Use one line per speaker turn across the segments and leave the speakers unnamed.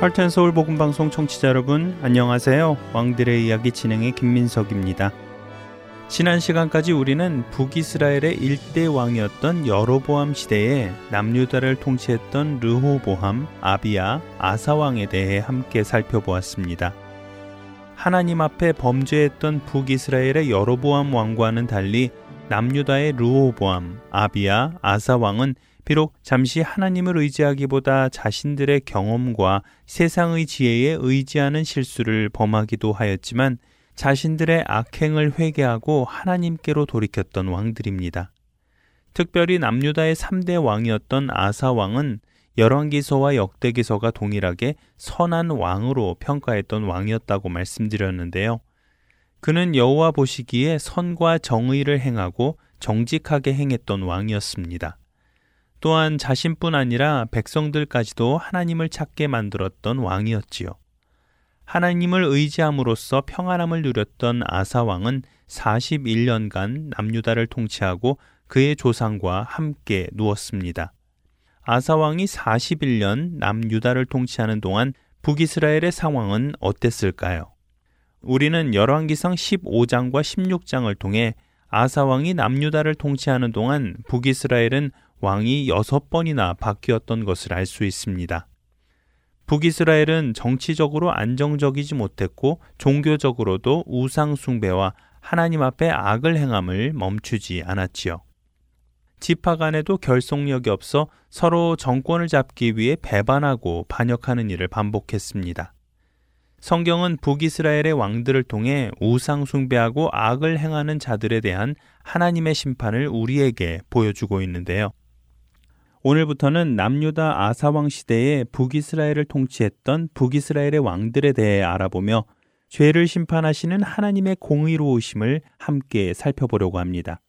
할텐 서울 복음 방송 청취자 여러분 안녕하세요. 왕들의 이야기 진행의 김민석입니다. 지난 시간까지 우리는 북이스라엘의 일대 왕이었던 여로보암 시대에 남유다를 통치했던 르호보함, 아비야, 아사 왕에 대해 함께 살펴보았습니다. 하나님 앞에 범죄했던 북이스라엘의 여로보암 왕과는 달리 남유다의 르호보암, 아비야, 아사 왕은 비록 잠시 하나님을 의지하기보다 자신들의 경험과 세상의 지혜에 의지하는 실수를 범하기도 하였지만 자신들의 악행을 회개하고 하나님께로 돌이켰던 왕들입니다. 특별히 남유다의 3대 왕이었던 아사 왕은 열왕기서와 역대기서가 동일하게 선한 왕으로 평가했던 왕이었다고 말씀드렸는데요. 그는 여호와 보시기에 선과 정의를 행하고 정직하게 행했던 왕이었습니다. 또한 자신뿐 아니라 백성들까지도 하나님을 찾게 만들었던 왕이었지요. 하나님을 의지함으로써 평안함을 누렸던 아사 왕은 41년간 남유다를 통치하고 그의 조상과 함께 누웠습니다. 아사 왕이 41년 남유다를 통치하는 동안 북이스라엘의 상황은 어땠을까요? 우리는 열왕기상 15장과 16장을 통해 아사 왕이 남유다를 통치하는 동안 북이스라엘은 왕이 여섯 번이나 바뀌었던 것을 알 수 있습니다. 북이스라엘은 정치적으로 안정적이지 못했고 종교적으로도 우상숭배와 하나님 앞에 악을 행함을 멈추지 않았지요. 지파 간에도 결속력이 없어 서로 정권을 잡기 위해 배반하고 반역하는 일을 반복했습니다. 성경은 북이스라엘의 왕들을 통해 우상 숭배하고 악을 행하는 자들에 대한 하나님의 심판을 우리에게 보여주고 있는데요. 오늘부터는 남유다 아사왕 시대에 북이스라엘을 통치했던 북이스라엘의 왕들에 대해 알아보며 죄를 심판하시는 하나님의 공의로우심을 함께 살펴보려고 합니다.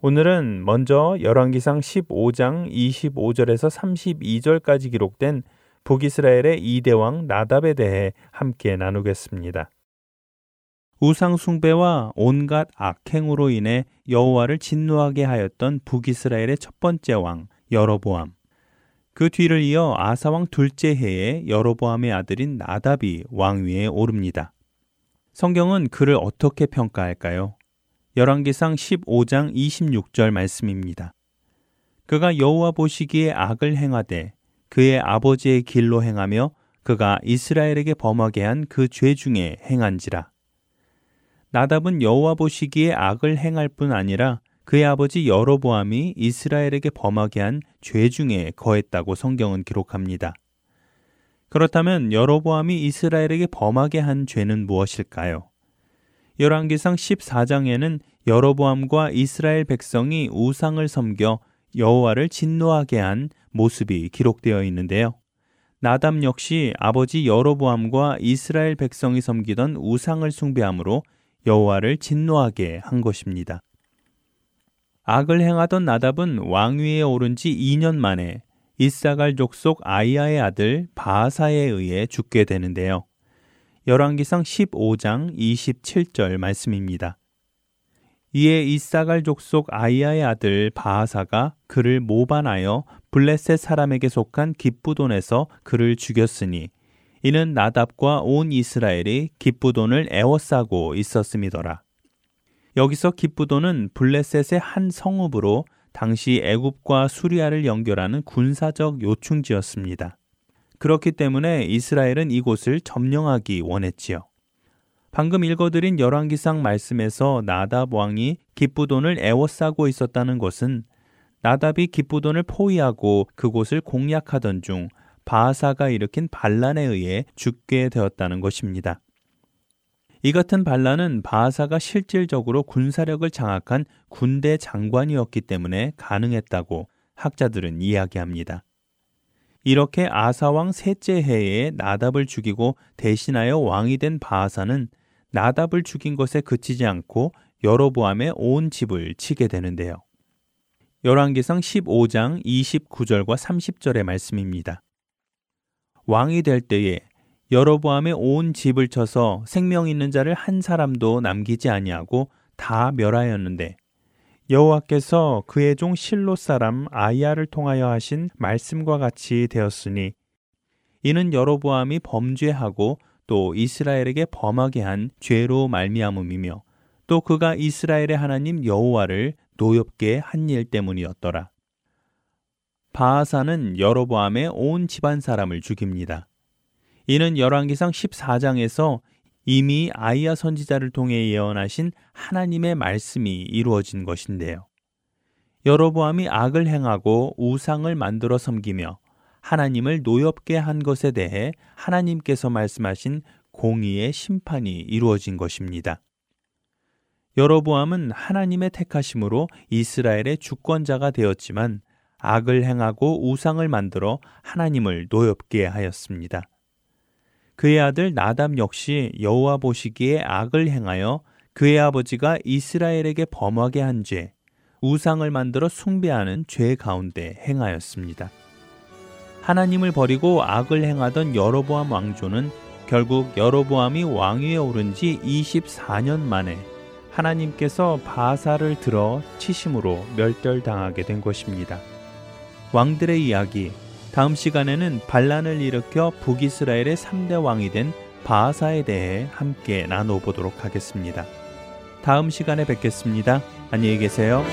오늘은 먼저 열왕기상 15장 25절에서 32절까지 기록된 북이스라엘의 이대왕 나답에 대해 함께 나누겠습니다. 우상 숭배와 온갖 악행으로 인해 여호와를 진노하게 하였던 북이스라엘의 첫 번째 왕 여로보암. 그 뒤를 이어 아사왕 둘째 해에 여로보암의 아들인 나답이 왕위에 오릅니다. 성경은 그를 어떻게 평가할까요? 열왕기상 15장 26절 말씀입니다. 그가 여호와 보시기에 악을 행하되 그의 아버지의 길로 행하며 그가 이스라엘에게 범하게 한 그 죄 중에 행한지라. 나답은 여호와 보시기에 악을 행할 뿐 아니라 그의 아버지 여로보암이 이스라엘에게 범하게 한 죄 중에 거했다고 성경은 기록합니다. 그렇다면 여로보암이 이스라엘에게 범하게 한 죄는 무엇일까요? 열왕기상 14장에는 여로보암과 이스라엘 백성이 우상을 섬겨 여호와를 진노하게 한 모습이 기록되어 있는데요. 나담 역시 아버지 여로보암과 이스라엘 백성이 섬기던 우상을 숭배함으로 여호와를 진노하게 한 것입니다. 악을 행하던 나답은 왕위에 오른 지 2년 만에 이사갈 족속 아이야의 아들 바하사에 의해 죽게 되는데요. 열왕기상 15장 27절 말씀입니다. 이에 이사갈 족속 아이야의 아들 바하사가 그를 모반하여 블레셋 사람에게 속한 기쁘돈에서 그를 죽였으니 이는 나답과 온 이스라엘이 기쁘돈을 애워싸고 있었음이더라. 여기서 기쁘도는 블레셋의 한 성읍으로 당시 애굽과 수리아를 연결하는 군사적 요충지였습니다. 그렇기 때문에 이스라엘은 이곳을 점령하기 원했지요. 방금 읽어드린 열왕기상 말씀에서 나답 왕이 기쁘돈을 애워싸고 있었다는 것은 나답이 기쁘돈을 포위하고 그곳을 공략하던 중 바하사가 일으킨 반란에 의해 죽게 되었다는 것입니다. 이 같은 반란은 바사가 실질적으로 군사력을 장악한 군대 장관이었기 때문에 가능했다고 학자들은 이야기합니다. 이렇게 아사왕 셋째 해에 나답을 죽이고 대신하여 왕이 된 바하사는 나답을 죽인 것에 그치지 않고 여로보암의 온 집을 치게 되는데요. 열왕기상 15장 29절과 30절의 말씀입니다. 왕이 될 때에 여로보암의 온 집을 쳐서 생명 있는 자를 한 사람도 남기지 아니하고 다 멸하였는데 여호와께서 그의 종 실로 사람 아이야를 통하여 하신 말씀과 같이 되었으니 이는 여로보암이 범죄하고 또 이스라엘에게 범하게 한 죄로 말미암음이며 또 그가 이스라엘의 하나님 여호와를 노엽게 한 일 때문이었더라. 바하사는 여로보암의 온 집안 사람을 죽입니다. 이는 열왕기상 14장에서 이미 아이야 선지자를 통해 예언하신 하나님의 말씀이 이루어진 것인데요. 여로보암이 악을 행하고 우상을 만들어 섬기며 하나님을 노엽게 한 것에 대해 하나님께서 말씀하신 공의의 심판이 이루어진 것입니다. 여로보암은 하나님의 택하심으로 이스라엘의 주권자가 되었지만 악을 행하고 우상을 만들어 하나님을 노엽게 하였습니다. 그의 아들 나담 역시 여호와 보시기에 악을 행하여 그의 아버지가 이스라엘에게 범하게 한 죄, 우상을 만들어 숭배하는 죄 가운데 행하였습니다. 하나님을 버리고 악을 행하던 여로보암 왕조는 결국 여로보암이 왕위에 오른 지 24년 만에 하나님께서 바사를 들어 치심으로 멸절당하게 된 것입니다. 왕들의 이야기 다음 시간에는 반란을 일으켜 북이스라엘의 3대 왕이 된 바하사에 대해 함께 나눠보도록 하겠습니다. 다음 시간에 뵙겠습니다. 안녕히 계세요.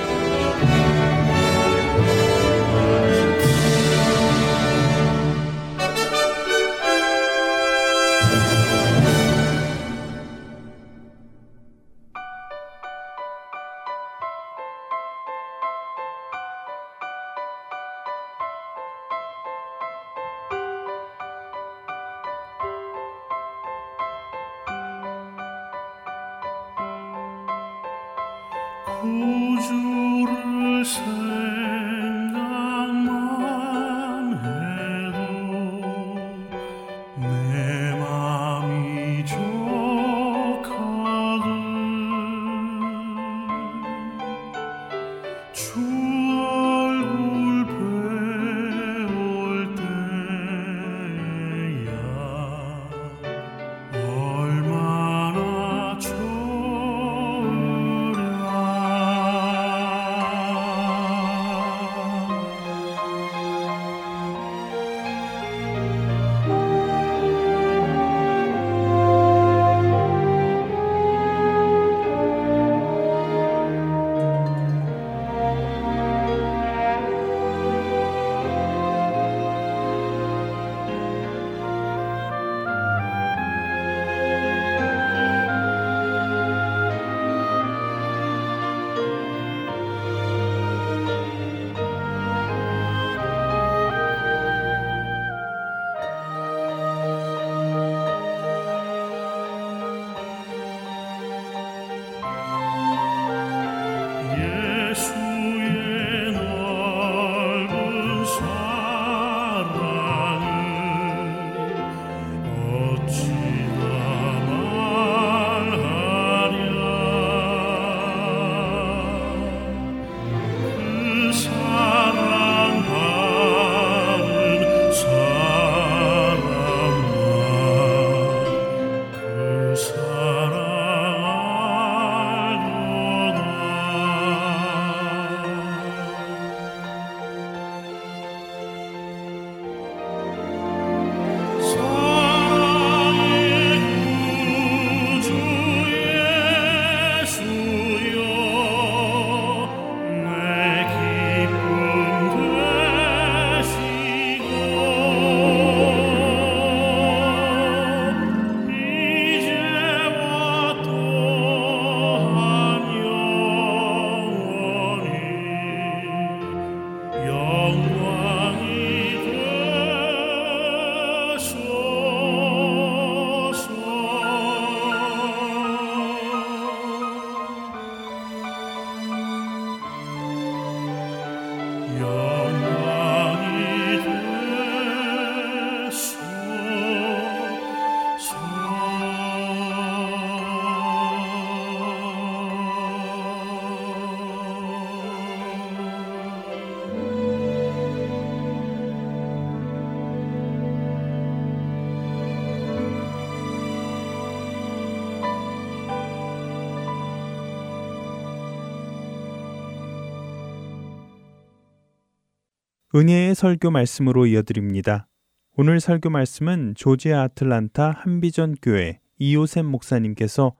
은혜의 설교 말씀으로 이어드립니다. 오늘 설교 말씀은 조지아 아틀란타 한비전 교회 이호셉 목사님께서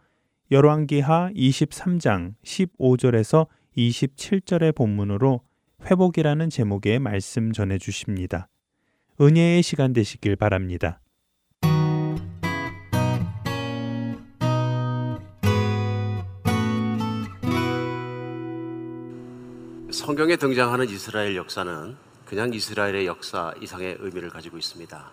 열왕기하 23장 15절에서 27절의 본문으로 회복이라는 제목의 말씀 전해 주십니다. 은혜의 시간 되시길 바랍니다.
성경에 등장하는 이스라엘 역사는 그냥 이스라엘의 역사 이상의 의미를 가지고 있습니다.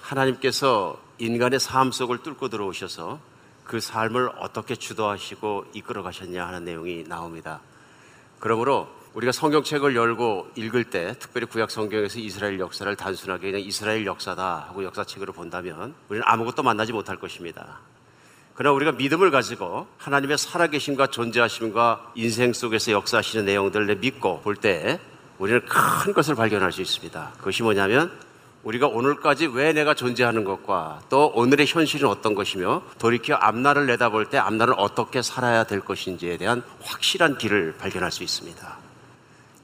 하나님께서 인간의 삶 속을 뚫고 들어오셔서 그 삶을 어떻게 주도하시고 이끌어 가셨냐 하는 내용이 나옵니다. 그러므로 우리가 성경책을 열고 읽을 때 특별히 구약 성경에서 이스라엘 역사를 단순하게 그냥 이스라엘 역사다 하고 역사책으로 본다면 우리는 아무것도 만나지 못할 것입니다. 그러나 우리가 믿음을 가지고 하나님의 살아계심과 존재하심과 인생 속에서 역사하시는 내용들을 믿고 볼 때 우리는 큰 것을 발견할 수 있습니다. 그것이 뭐냐면 우리가 오늘까지 왜 내가 존재하는 것과 또 오늘의 현실은 어떤 것이며 돌이켜 앞날을 내다볼 때 앞날을 어떻게 살아야 될 것인지에 대한 확실한 길을 발견할 수 있습니다.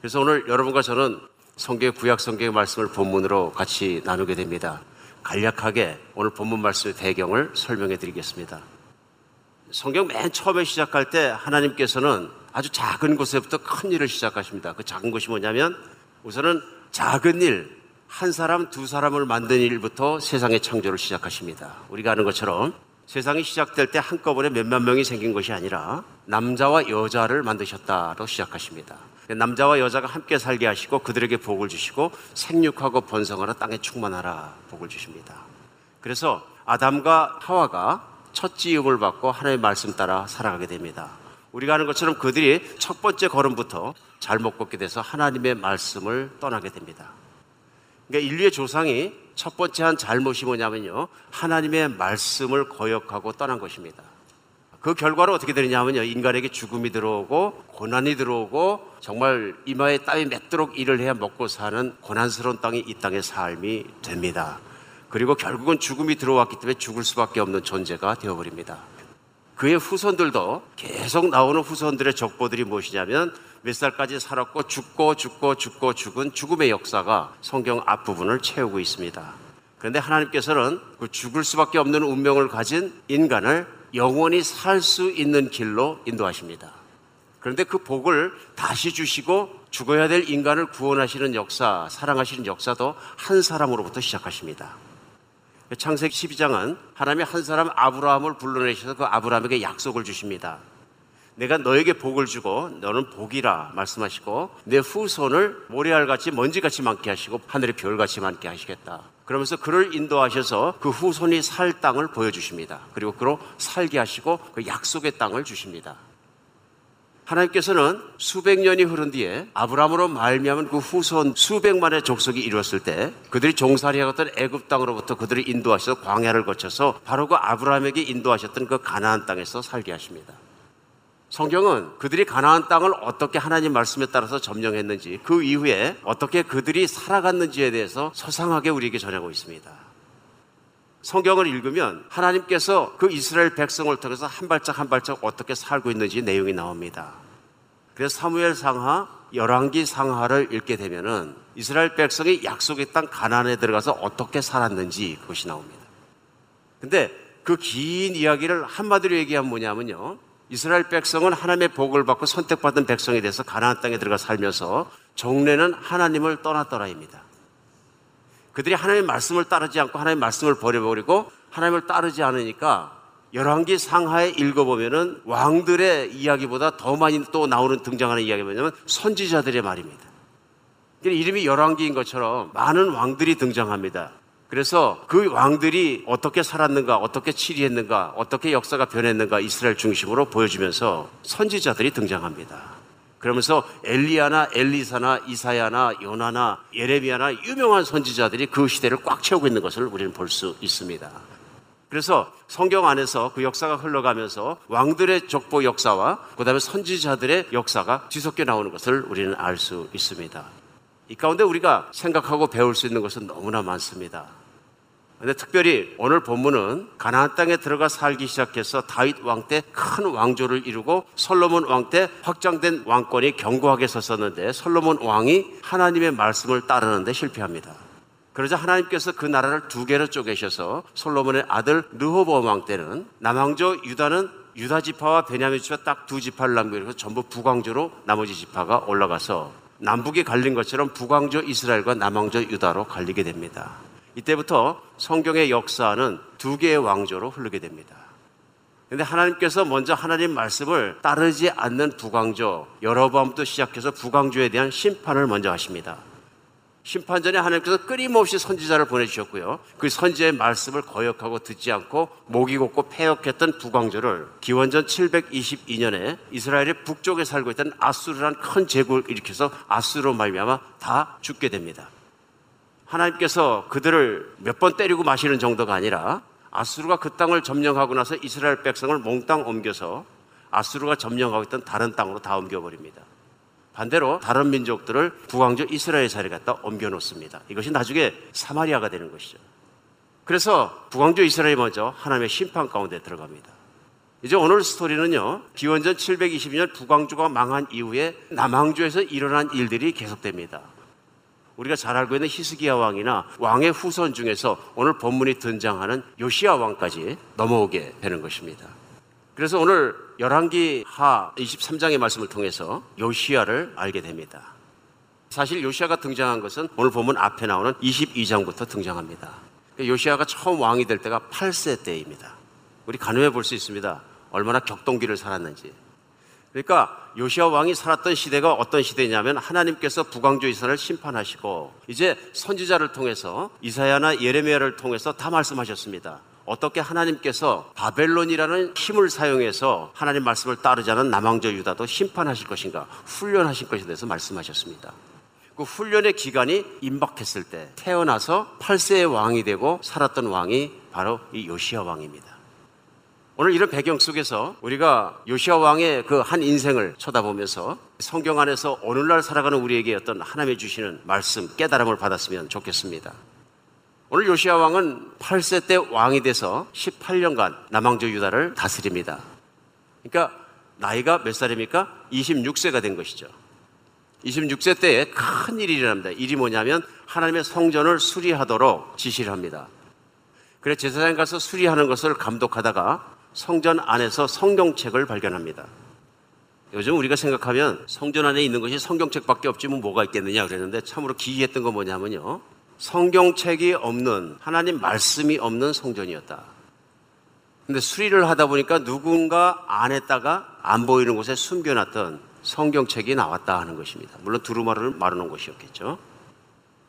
그래서 오늘 여러분과 저는 성경 구약 성경의 말씀을 본문으로 같이 나누게 됩니다. 간략하게 오늘 본문 말씀의 배경을 설명해 드리겠습니다. 성경 맨 처음에 시작할 때 하나님께서는 아주 작은 곳에부터 큰 일을 시작하십니다. 그 작은 것이 뭐냐면 우선은 작은 일, 한 사람, 두 사람을 만든 일부터 세상의 창조를 시작하십니다. 우리가 아는 것처럼 세상이 시작될 때 한꺼번에 몇몇 명이 생긴 것이 아니라 남자와 여자를 만드셨다로 시작하십니다. 남자와 여자가 함께 살게 하시고 그들에게 복을 주시고 생육하고 번성하라 땅에 충만하라 복을 주십니다. 그래서 아담과 하와가 첫 지음을 받고 하나님의 말씀 따라 살아가게 됩니다. 우리가 아는 것처럼 그들이 첫 번째 걸음부터 잘못 걷게 돼서 하나님의 말씀을 떠나게 됩니다. 그러니까 인류의 조상이 첫 번째 한 잘못이 뭐냐면요. 하나님의 말씀을 거역하고 떠난 것입니다. 그 결과로 어떻게 되느냐면요. 인간에게 죽음이 들어오고 고난이 들어오고 정말 이마에 땀이 맺도록 일을 해야 먹고 사는 고난스러운 땅이 이 땅의 삶이 됩니다. 그리고 결국은 죽음이 들어왔기 때문에 죽을 수밖에 없는 존재가 되어버립니다. 그의 후손들도 계속 나오는 후손들의 적보들이 무엇이냐면 몇 살까지 살았고 죽고 죽고 죽고 죽은 죽음의 역사가 성경 앞부분을 채우고 있습니다. 그런데 하나님께서는 그 죽을 수밖에 없는 운명을 가진 인간을 영원히 살 수 있는 길로 인도하십니다. 그런데 그 복을 다시 주시고 죽어야 될 인간을 구원하시는 역사, 사랑하시는 역사도 한 사람으로부터 시작하십니다. 창세기 12장은 하나님이 한 사람 아브라함을 불러내셔서 그 아브라함에게 약속을 주십니다. 내가 너에게 복을 주고 너는 복이라 말씀하시고 내 후손을 모래알같이 먼지같이 많게 하시고 하늘의 별같이 많게 하시겠다. 그러면서 그를 인도하셔서 그 후손이 살 땅을 보여주십니다. 그리고 그로 살게 하시고 그 약속의 땅을 주십니다. 하나님께서는 수백 년이 흐른 뒤에 아브라함으로 말미암은 그 후손 수백만의 족속이 이루었을 때 그들이 종살이하던 애굽 땅으로부터 그들을 인도하셔서 광야를 거쳐서 바로 그 아브라함에게 인도하셨던 그 가나안 땅에서 살게 하십니다. 성경은 그들이 가나안 땅을 어떻게 하나님 말씀에 따라서 점령했는지 그 이후에 어떻게 그들이 살아갔는지에 대해서 소상하게 우리에게 전하고 있습니다. 성경을 읽으면 하나님께서 그 이스라엘 백성을 통해서 한 발짝 한 발짝 어떻게 살고 있는지 내용이 나옵니다. 그래서 사무엘 상하, 열왕기 상하를 읽게 되면은 이스라엘 백성이 약속의 땅 가나안에 들어가서 어떻게 살았는지 그것이 나옵니다. 근데 그 긴 이야기를 한마디로 얘기하면 뭐냐면요. 이스라엘 백성은 하나님의 복을 받고 선택받은 백성이 돼서 가나안 땅에 들어가 살면서 종래는 하나님을 떠났더라입니다. 그들이 하나님의 말씀을 따르지 않고 하나님의 말씀을 버려버리고 하나님을 따르지 않으니까 열왕기 상하에 읽어보면은 왕들의 이야기보다 더 많이 또 나오는 등장하는 이야기가 뭐냐면 선지자들의 말입니다. 이름이 열왕기인 것처럼 많은 왕들이 등장합니다. 그래서 그 왕들이 어떻게 살았는가, 어떻게 치리했는가, 어떻게 역사가 변했는가 이스라엘 중심으로 보여주면서 선지자들이 등장합니다. 그러면서 엘리야나 엘리사나 이사야나 요나나 예레미야나 유명한 선지자들이 그 시대를 꽉 채우고 있는 것을 우리는 볼 수 있습니다. 그래서 성경 안에서 그 역사가 흘러가면서 왕들의 족보 역사와 그다음에 선지자들의 역사가 뒤섞여 나오는 것을 우리는 알 수 있습니다. 이 가운데 우리가 생각하고 배울 수 있는 것은 너무나 많습니다. 근데 특별히 오늘 본문은 가나안 땅에 들어가 살기 시작해서 다윗 왕 때 큰 왕조를 이루고 솔로몬 왕 때 확장된 왕권이 견고하게 섰었는데 솔로몬 왕이 하나님의 말씀을 따르는데 실패합니다. 그러자 하나님께서 그 나라를 두 개로 쪼개셔서 솔로몬의 아들 르호보암 왕 때는 남왕조 유다는 유다 지파와 베냐민 지파 딱 두 지파를 남기고 전부 북왕조로 나머지 지파가 올라가서 남북이 갈린 것처럼 북왕조 이스라엘과 남왕조 유다로 갈리게 됩니다. 이때부터 성경의 역사는 두 개의 왕조로 흐르게 됩니다. 근데 하나님께서 먼저 하나님 말씀을 따르지 않는 북왕조, 여러밤부터 시작해서 북왕조에 대한 심판을 먼저 하십니다. 심판 전에 하나님께서 끊임없이 선지자를 보내주셨고요. 그 선지의 말씀을 거역하고 듣지 않고 목이 곱고 폐역했던 북왕조를 기원전 722년에 이스라엘의 북쪽에 살고 있던 아수르란 큰 제국을 일으켜서 아수르로 말미암아 다 죽게 됩니다. 하나님께서 그들을 몇 번 때리고 마시는 정도가 아니라 아수르가 그 땅을 점령하고 나서 이스라엘 백성을 몽땅 옮겨서 아수르가 점령하고 있던 다른 땅으로 다 옮겨버립니다. 반대로 다른 민족들을 북왕조 이스라엘 사례 갖다 옮겨 놓습니다. 이것이 나중에 사마리아가 되는 것이죠. 그래서 북왕조 이스라엘이 먼저 하나님의 심판 가운데 들어갑니다. 이제 오늘 스토리는요, 기원전 722년 북왕조가 망한 이후에 남왕조에서 일어난 일들이 계속됩니다. 우리가 잘 알고 있는 히스기야 왕이나 왕의 후손 중에서 오늘 본문이 등장하는 요시야 왕까지 넘어오게 되는 것입니다. 그래서 오늘 열왕기 하 23장의 말씀을 통해서 요시아를 알게 됩니다. 사실 요시아가 등장한 것은 오늘 보면 앞에 나오는 22장부터 등장합니다. 요시아가 처음 왕이 될 때가 8세 때입니다. 우리 가늠해 볼 수 있습니다. 얼마나 격동기를 살았는지. 그러니까 요시아 왕이 살았던 시대가 어떤 시대냐면 하나님께서 북왕조 이스라엘을 심판하시고 이제 선지자를 통해서 이사야나 예레미야를 통해서 다 말씀하셨습니다. 어떻게 하나님께서 바벨론이라는 힘을 사용해서 하나님 말씀을 않은 남왕조 유다도 심판하실 것인가 훈련하실 것에 대해서 말씀하셨습니다. 그 훈련의 기간이 임박했을 때 태어나서 8세의 왕이 되고 살았던 왕이 바로 이 요시아 왕입니다. 오늘 이런 배경 속에서 우리가 요시아 왕의 그 한 인생을 쳐다보면서 성경 안에서 오늘날 살아가는 우리에게 어떤 하나님의 주시는 말씀, 깨달음을 받았으면 좋겠습니다. 오늘 요시아 왕은 8세 때 왕이 돼서 18년간 남왕조 유다를 다스립니다. 그러니까 나이가 몇 살입니까? 26세가 된 것이죠. 26세 때에 큰 일이 일어납니다. 일이 뭐냐면 하나님의 성전을 수리하도록 지시를 합니다. 그래 제사장 가서 수리하는 것을 감독하다가 성전 안에서 성경책을 발견합니다. 요즘 우리가 생각하면 성전 안에 있는 것이 성경책밖에 없지 뭐 뭐가 있겠느냐 그랬는데 참으로 기이했던 건 뭐냐면요. 성경책이 없는 하나님 말씀이 없는 성전이었다. 근데 수리를 하다 보니까 누군가 안에다가 안 보이는 곳에 숨겨놨던 성경책이 나왔다 하는 것입니다. 물론 두루마리를 말아놓은 것이었겠죠.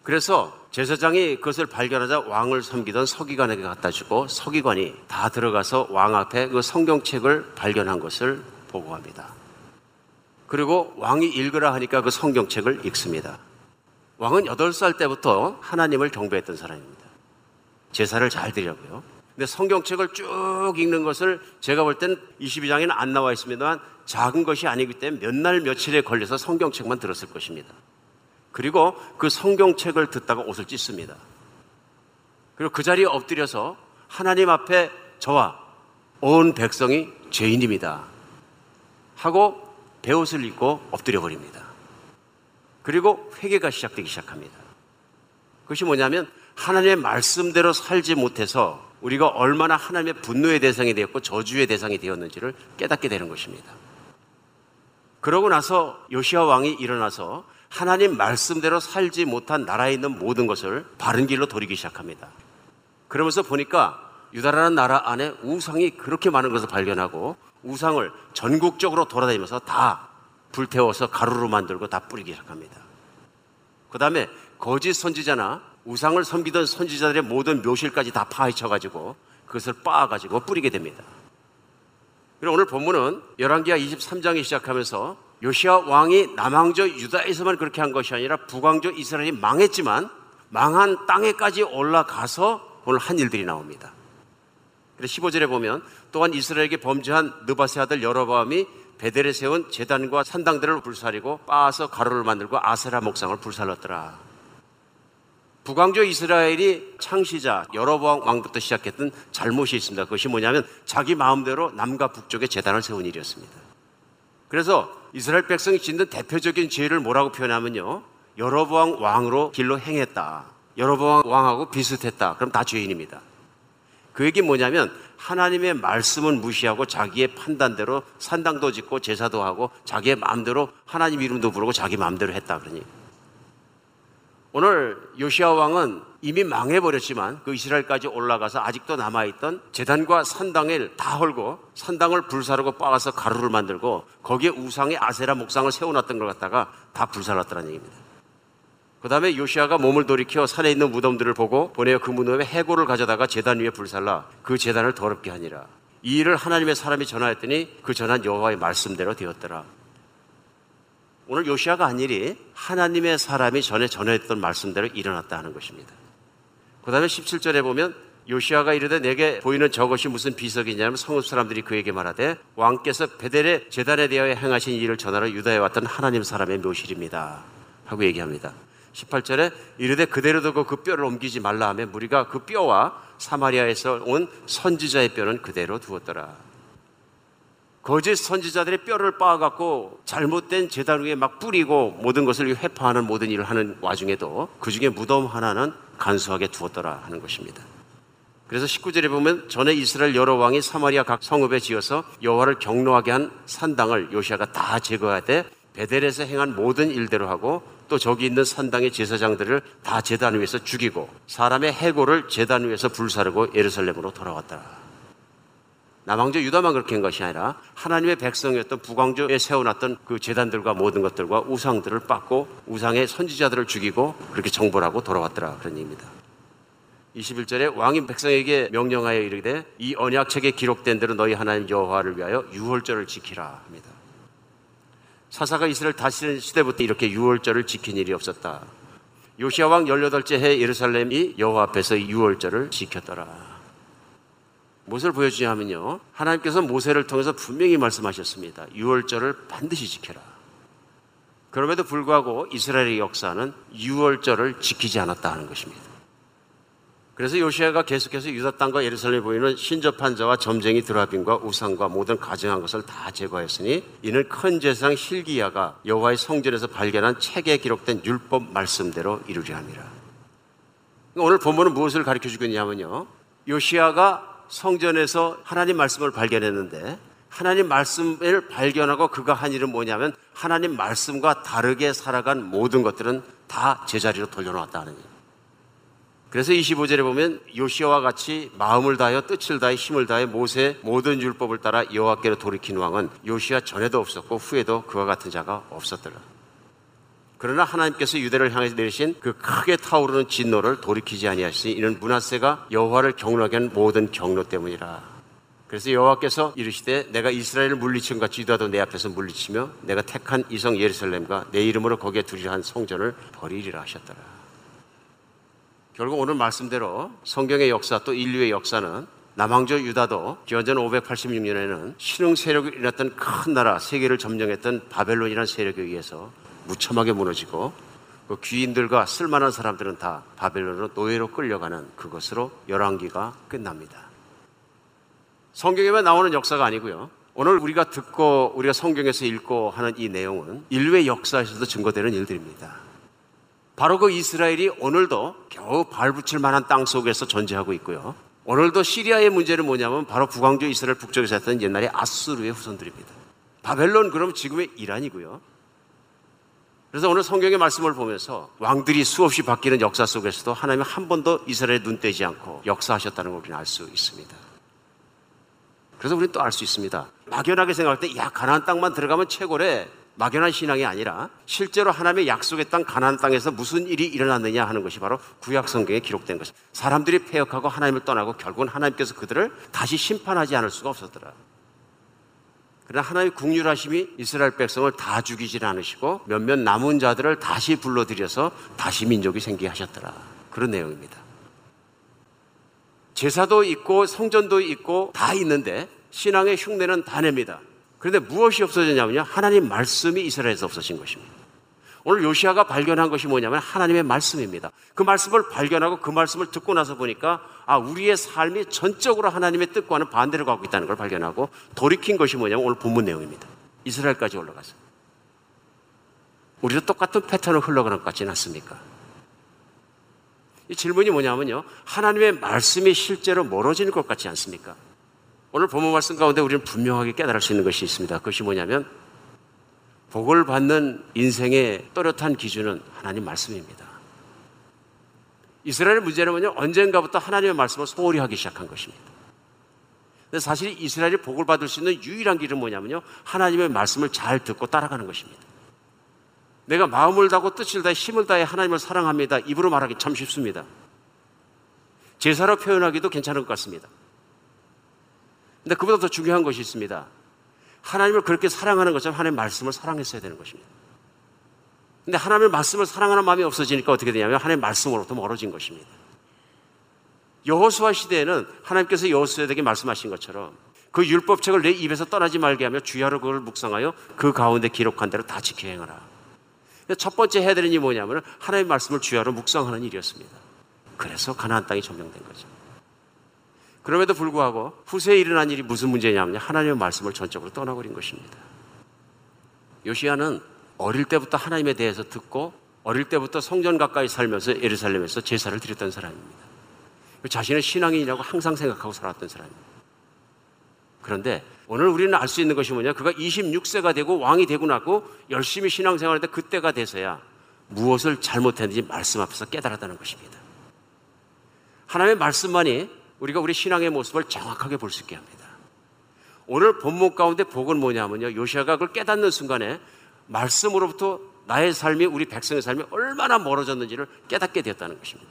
그래서 제사장이 그것을 발견하자 왕을 섬기던 서기관에게 갖다 주고 서기관이 다 들어가서 왕 앞에 그 성경책을 발견한 것을 보고합니다. 그리고 왕이 읽으라 하니까 그 성경책을 읽습니다. 왕은 8살 때부터 하나님을 경배했던 사람입니다. 제사를 잘 드리고요. 근데 성경책을 쭉 읽는 것을 제가 볼땐 22장에는 안 나와 있습니다만 작은 것이 아니기 때문에 몇 날 며칠에 걸려서 성경책만 들었을 것입니다. 그리고 그 성경책을 듣다가 옷을 찢습니다. 그리고 그 자리에 엎드려서 하나님 앞에 저와 온 백성이 죄인입니다. 하고 베옷을 입고 엎드려 버립니다. 그리고 회개가 시작되기 시작합니다. 그것이 뭐냐면 하나님의 말씀대로 살지 못해서 우리가 얼마나 하나님의 분노의 대상이 되었고 저주의 대상이 되었는지를 깨닫게 되는 것입니다. 그러고 나서 요시아 왕이 일어나서 하나님 말씀대로 살지 못한 나라에 있는 모든 것을 바른 길로 돌이기 시작합니다. 그러면서 보니까 유다라는 나라 안에 우상이 그렇게 많은 것을 발견하고 우상을 전국적으로 돌아다니면서 다 불태워서 가루로 만들고 다 뿌리기 시작합니다. 그 다음에 거짓 선지자나 우상을 섬기던 선지자들의 모든 묘실까지 다 파헤쳐가지고 그것을 빻아가지고 뿌리게 됩니다. 그리고 오늘 본문은 열왕기하 23장이 시작하면서 요시아 왕이 남왕조 유다에서만 그렇게 한 것이 아니라 북왕조 이스라엘이 망했지만 망한 땅에까지 올라가서 오늘 한 일들이 나옵니다. 그래서 15절에 보면 또한 이스라엘에게 범죄한 느바세 아들 여로보암이 베델에 세운 재단과 산당들을 불사리고 빻아서 가루를 만들고 아세라 목상을 불살랐더라. 북왕조 이스라엘이 창시자 여로보암 왕부터 시작했던 잘못이 있습니다. 그것이 뭐냐면 자기 마음대로 남과 북쪽에 재단을 세운 일이었습니다. 그래서 이스라엘 백성이 짓는 대표적인 죄를 뭐라고 표현하면요. 여로보암 왕으로 길로 행했다. 여로보암 왕하고 비슷했다. 그럼 다 죄인입니다. 그 얘기 뭐냐면 하나님의 말씀은 무시하고 자기의 판단대로 산당도 짓고 제사도 하고 자기의 마음대로 하나님 이름도 부르고 자기 마음대로 했다 그러니 오늘 요시아 왕은 이미 망해버렸지만 그 이스라엘까지 올라가서 아직도 남아있던 재단과 산당을 다 헐고 산당을 불사르고 빻아서 가루를 만들고 거기에 우상의 아세라 목상을 세워놨던 걸 갖다가 다 불살랐다는 얘기입니다. 그 다음에 요시아가 몸을 돌이켜 산에 있는 무덤들을 보고 보내어 그 무덤에 해골을 가져다가 재단 위에 불살라 그 재단을 더럽게 하니라. 이 일을 하나님의 사람이 전하였더니 그 전한 여호와의 말씀대로 되었더라. 오늘 요시아가 한 일이 하나님의 사람이 전에 전했던 말씀대로 일어났다 하는 것입니다. 그 다음에 17절에 보면 요시아가 이르되 내게 보이는 저것이 무슨 비석이냐면 성읍 사람들이 그에게 말하되 왕께서 베델의 재단에 대하여 행하신 일을 전하러 유다에 왔던 하나님 사람의 묘실입니다. 하고 얘기합니다. 18절에 이르되 그대로 두고 그 뼈를 옮기지 말라 하며 무리가 그 뼈와 사마리아에서 온 선지자의 뼈는 그대로 두었더라. 거짓 선지자들의 뼈를 빻아갖고 잘못된 재단 위에 막 뿌리고 모든 것을 회파하는 모든 일을 하는 와중에도 그 중에 무덤 하나는 간소하게 두었더라 하는 것입니다. 그래서 19절에 보면 전에 이스라엘 여러 왕이 사마리아 각 성읍에 지어서 여호와를 경노하게 한 산당을 요시아가 다 제거하되 베델에서 행한 모든 일대로 하고 또 저기 있는 산당의 제사장들을 다 제단 위에서 죽이고 사람의 해골을 제단 위에서 불사르고 예루살렘으로 돌아왔더라. 남왕조 유다만 그렇게 한 것이 아니라 하나님의 백성이었던 북왕조에 세워놨던 그 재단들과 모든 것들과 우상들을 빻고 우상의 선지자들을 죽이고 그렇게 정벌 하고 돌아왔더라 그런 얘기입니다. 21절에 왕인 백성에게 명령하여 이르되 이 언약책에 기록된 대로 너희 하나님 여호와를 위하여 유월절을 지키라 합니다. 사사가 이스라엘 다스리는 시대부터 이렇게 유월절을 지킨 일이 없었다. 요시아 왕 18째 해 예루살렘이 여호와 앞에서 유월절을 지켰더라. 무엇을 보여주냐면요. 하나님께서 모세를 통해서 분명히 말씀하셨습니다. 6월절을 반드시 지켜라. 그럼에도 불구하고 이스라엘의 역사는 6월절을 지키지 않았다 하는 것입니다. 그래서 요시아가 계속해서 유다 땅과 예루살렘에 보이는 신접한 자와 점쟁이 드라빈과 우상과 모든 가증한 것을 다 제거했으니 이는 큰 제상 실기야가 여호와의 성전에서 발견한 책에 기록된 율법 말씀대로 이루려 함이라. 오늘 본문은 무엇을 가르쳐 주겠냐면요. 요시아가 성전에서 하나님 말씀을 발견했는데 하나님 말씀을 발견하고 그가 한 일은 뭐냐면 하나님 말씀과 다르게 살아간 모든 것들은 다 제자리로 돌려놓았다는 일. 그래서 25절에 보면 요시아와 같이 마음을 다하여 뜻을 다해 힘을 다해 모세 모든 율법을 따라 여호와께로 돌이킨 왕은 요시아 전에도 없었고 후에도 그와 같은 자가 없었더라. 그러나 하나님께서 유대를 향해 내리신 그 크게 타오르는 진노를 돌이키지 아니하시니 이는 문하세가 여호와를 경노하게 한 모든 경로 때문이라. 그래서 여호와께서 이르시되 내가 이스라엘을 물리친 같이 유다도 내 앞에서 물리치며 내가 택한 이성 예루살렘과 내 이름으로 거기에 두리라 한 성전을 버리리라 하셨더라. 결국 오늘 말씀대로 성경의 역사 또 인류의 역사는 남왕조 유다도 기원전 586년에는 신흥 세력이 일어났던 큰 나라 세계를 점령했던 바벨론이라는 세력에 의해서 무참하게 무너지고 그 귀인들과 쓸만한 사람들은 다 바벨론으로 노예로 끌려가는 그것으로 열왕기가 끝납니다. 성경에만 나오는 역사가 아니고요. 오늘 우리가 듣고 우리가 성경에서 읽고 하는 이 내용은 인류의 역사에서도 증거되는 일들입니다. 바로 그 이스라엘이 오늘도 겨우 발붙일 만한 땅 속에서 존재하고 있고요. 오늘도 시리아의 문제는 뭐냐면 바로 북왕조 이스라엘 북쪽에서 했던 옛날의 아수르의 후손들입니다. 바벨론 그럼 지금의 이란이고요. 그래서 오늘 성경의 말씀을 보면서 왕들이 수없이 바뀌는 역사 속에서도 하나님은 한 번도 이스라엘에 눈 떼지 않고 역사하셨다는 걸 우리는 알 수 있습니다. 그래서 우리는 또 알 수 있습니다. 막연하게 생각할 때, 야, 가나안 땅만 들어가면 최고래. 막연한 신앙이 아니라 실제로 하나님의 약속의 땅 가나안 땅에서 무슨 일이 일어났느냐 하는 것이 바로 구약 성경에 기록된 것입니다. 사람들이 폐역하고 하나님을 떠나고 결국은 하나님께서 그들을 다시 심판하지 않을 수가 없었더라. 그러나 하나님의 국률하심이 이스라엘 백성을 다 죽이질 않으시고 몇몇 남은 자들을 다시 불러들여서 다시 민족이 생기게 하셨더라. 그런 내용입니다. 제사도 있고 성전도 있고 다 있는데 신앙의 흉내는 다 냅니다. 그런데 무엇이 없어졌냐면요. 하나님 말씀이 이스라엘에서 없어진 것입니다. 오늘 요시아가 발견한 것이 뭐냐면 하나님의 말씀입니다. 그 말씀을 발견하고 그 말씀을 듣고 나서 보니까 아, 우리의 삶이 전적으로 하나님의 뜻과는 반대로 가고 있다는 걸 발견하고 돌이킨 것이 뭐냐면 오늘 본문 내용입니다. 이스라엘까지 올라가서. 우리도 똑같은 패턴을 흘러가는 것 같지는 않습니까? 이 질문이 뭐냐면요. 하나님의 말씀이 실제로 멀어지는 것 같지 않습니까? 오늘 본문 말씀 가운데 우리는 분명하게 깨달을 수 있는 것이 있습니다. 그것이 뭐냐면 복을 받는 인생의 또렷한 기준은 하나님 말씀입니다. 이스라엘의 문제는 뭐냐? 언젠가부터 하나님의 말씀을 소홀히 하기 시작한 것입니다. 근데 사실 이스라엘이 복을 받을 수 있는 유일한 길은 뭐냐면요. 하나님의 말씀을 잘 듣고 따라가는 것입니다. 내가 마음을 다하고 뜻을 다해 힘을 다해 하나님을 사랑합니다. 입으로 말하기 참 쉽습니다. 제사로 표현하기도 괜찮은 것 같습니다. 근데 그보다 더 중요한 것이 있습니다. 하나님을 그렇게 사랑하는 것처럼 하나님의 말씀을 사랑했어야 되는 것입니다. 근데 하나님의 말씀을 사랑하는 마음이 없어지니까 어떻게 되냐면 하나님의 말씀으로부터 멀어진 것입니다. 여호수아 시대에는 하나님께서 여호수아에게 말씀하신 것처럼 그 율법책을 내 입에서 떠나지 말게 하며 주야로 그걸 묵상하여 그 가운데 기록한 대로 다 지켜 행하라. 첫 번째 해야 되는 일이 뭐냐면 하나님의 말씀을 주야로 묵상하는 일이었습니다. 그래서 가나안 땅이 점령된 거죠. 그럼에도 불구하고 후세에 일어난 일이 무슨 문제냐면 하나님의 말씀을 전적으로 떠나버린 것입니다. 요시아는 어릴 때부터 하나님에 대해서 듣고 어릴 때부터 성전 가까이 살면서 예루살렘에서 제사를 드렸던 사람입니다. 자신의 신앙인이라고 항상 생각하고 살았던 사람입니다. 그런데 오늘 우리는 알 수 있는 것이 뭐냐? 그가 26세가 되고 왕이 되고 나고 열심히 신앙생활할 때 그때가 돼서야 무엇을 잘못했는지 말씀 앞에서 깨달았다는 것입니다. 하나님의 말씀만이 우리가 우리 신앙의 모습을 정확하게 볼 수 있게 합니다. 오늘 본문 가운데 복은 뭐냐면요. 요시아가 그걸 깨닫는 순간에 말씀으로부터 나의 삶이 우리 백성의 삶이 얼마나 멀어졌는지를 깨닫게 되었다는 것입니다.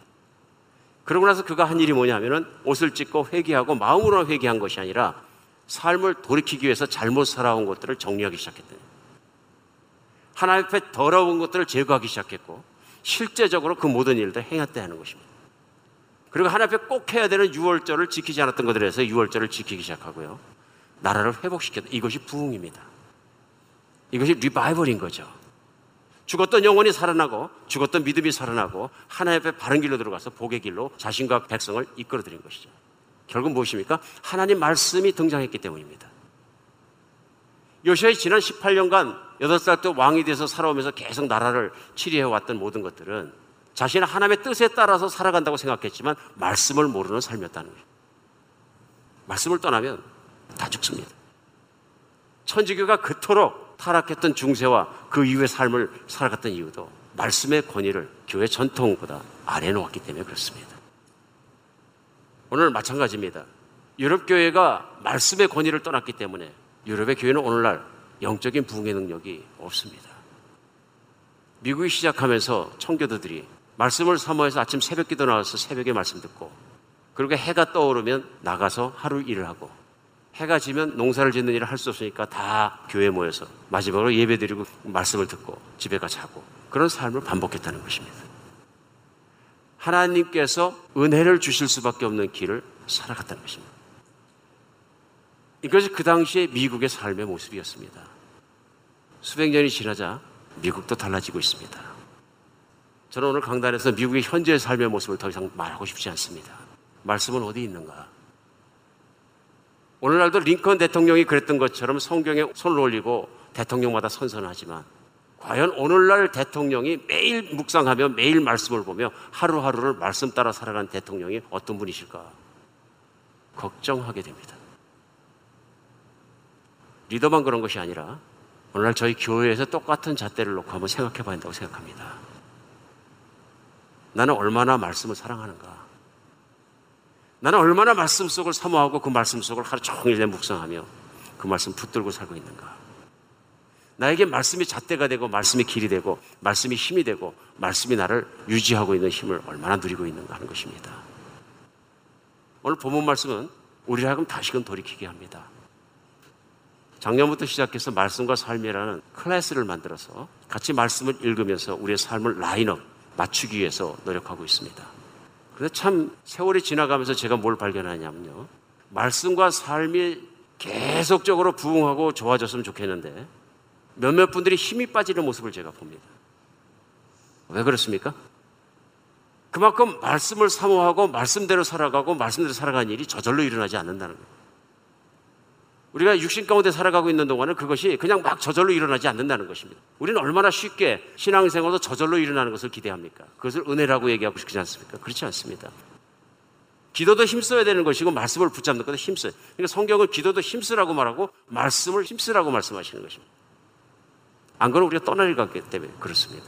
그러고 나서 그가 한 일이 뭐냐면은 옷을 찢고 회개하고 마음으로 회개한 것이 아니라 삶을 돌이키기 위해서 잘못 살아온 것들을 정리하기 시작했다. 하나님 앞에 더러운 것들을 제거하기 시작했고 실제적으로 그 모든 일들 행했다 하는 것입니다. 그리고 하나님 앞에 꼭 해야 되는 유월절을 지키지 않았던 것들에 대해서 유월절을 지키기 시작하고요. 나라를 회복시켰다. 이것이 부흥입니다. 이것이 리바이벌인 거죠. 죽었던 영혼이 살아나고 죽었던 믿음이 살아나고 하나님 앞에 바른 길로 들어가서 복의 길로 자신과 백성을 이끌어들인 것이죠. 결국 무엇입니까? 하나님 말씀이 등장했기 때문입니다. 요시아의 지난 18년간 8살 때 왕이 돼서 살아오면서 계속 나라를 치리해왔던 모든 것들은 자신의 하나님의 뜻에 따라서 살아간다고 생각했지만 말씀을 모르는 삶이었다는 거예요. 말씀을 떠나면 다 죽습니다. 천주교가 그토록 타락했던 중세와 그 이후의 삶을 살아갔던 이유도 말씀의 권위를 교회 전통보다 아래 놓았기 때문에 그렇습니다. 오늘 마찬가지입니다. 유럽 교회가 말씀의 권위를 떠났기 때문에 유럽의 교회는 오늘날 영적인 부흥의 능력이 없습니다. 미국이 시작하면서 청교도들이 말씀을 사모해서 아침 새벽 기도 나와서 새벽에 말씀 듣고 그리고 해가 떠오르면 나가서 하루 일을 하고 해가 지면 농사를 짓는 일을 할 수 없으니까 다 교회에 모여서 마지막으로 예배 드리고 말씀을 듣고 집에 가 자고 그런 삶을 반복했다는 것입니다. 하나님께서 은혜를 주실 수밖에 없는 길을 살아갔다는 것입니다. 이것이 그 당시에 미국의 삶의 모습이었습니다. 수백 년이 지나자 미국도 달라지고 있습니다. 저는 오늘 강단에서 미국의 현재의 삶의 모습을 더 이상 말하고 싶지 않습니다. 말씀은 어디 있는가? 오늘날도 링컨 대통령이 그랬던 것처럼 성경에 손을 올리고 대통령마다 선선하지만 과연 오늘날 대통령이 매일 묵상하며 매일 말씀을 보며 하루하루를 말씀 따라 살아간 대통령이 어떤 분이실까? 걱정하게 됩니다. 리더만 그런 것이 아니라 오늘날 저희 교회에서 똑같은 잣대를 놓고 한번 생각해 봐야 한다고 생각합니다. 나는 얼마나 말씀을 사랑하는가? 나는 얼마나 말씀 속을 사모하고 그 말씀 속을 하루 종일 내 묵상하며 그 말씀 붙들고 살고 있는가? 나에게 말씀이 잣대가 되고 말씀이 길이 되고 말씀이 힘이 되고 말씀이 나를 유지하고 있는 힘을 얼마나 누리고 있는가 하는 것입니다. 오늘 본문 말씀은 우리를 하여금 다시금 돌이키게 합니다. 작년부터 시작해서 말씀과 삶이라는 클래스를 만들어서 같이 말씀을 읽으면서 우리의 삶을 라인업 맞추기 위해서 노력하고 있습니다. 그런데 참 세월이 지나가면서 제가 뭘 발견하냐면요. 말씀과 삶이 계속적으로 부흥하고 좋아졌으면 좋겠는데 몇몇 분들이 힘이 빠지는 모습을 제가 봅니다. 왜 그렇습니까? 그만큼 말씀을 사모하고 말씀대로 살아가고 말씀대로 살아가는 일이 저절로 일어나지 않는다는 거예요. 우리가 육신 가운데 살아가고 있는 동안은 그것이 그냥 막 저절로 일어나지 않는다는 것입니다. 우리는 얼마나 쉽게 신앙생활도 저절로 일어나는 것을 기대합니까? 그것을 은혜라고 얘기하고 싶지 않습니까? 그렇지 않습니다. 기도도 힘써야 되는 것이고 말씀을 붙잡는 것도 힘써요. 그러니까 성경은 기도도 힘쓰라고 말하고 말씀을 힘쓰라고 말씀하시는 것입니다. 안 그러면 우리가 떠날 것 같기 때문에 그렇습니다.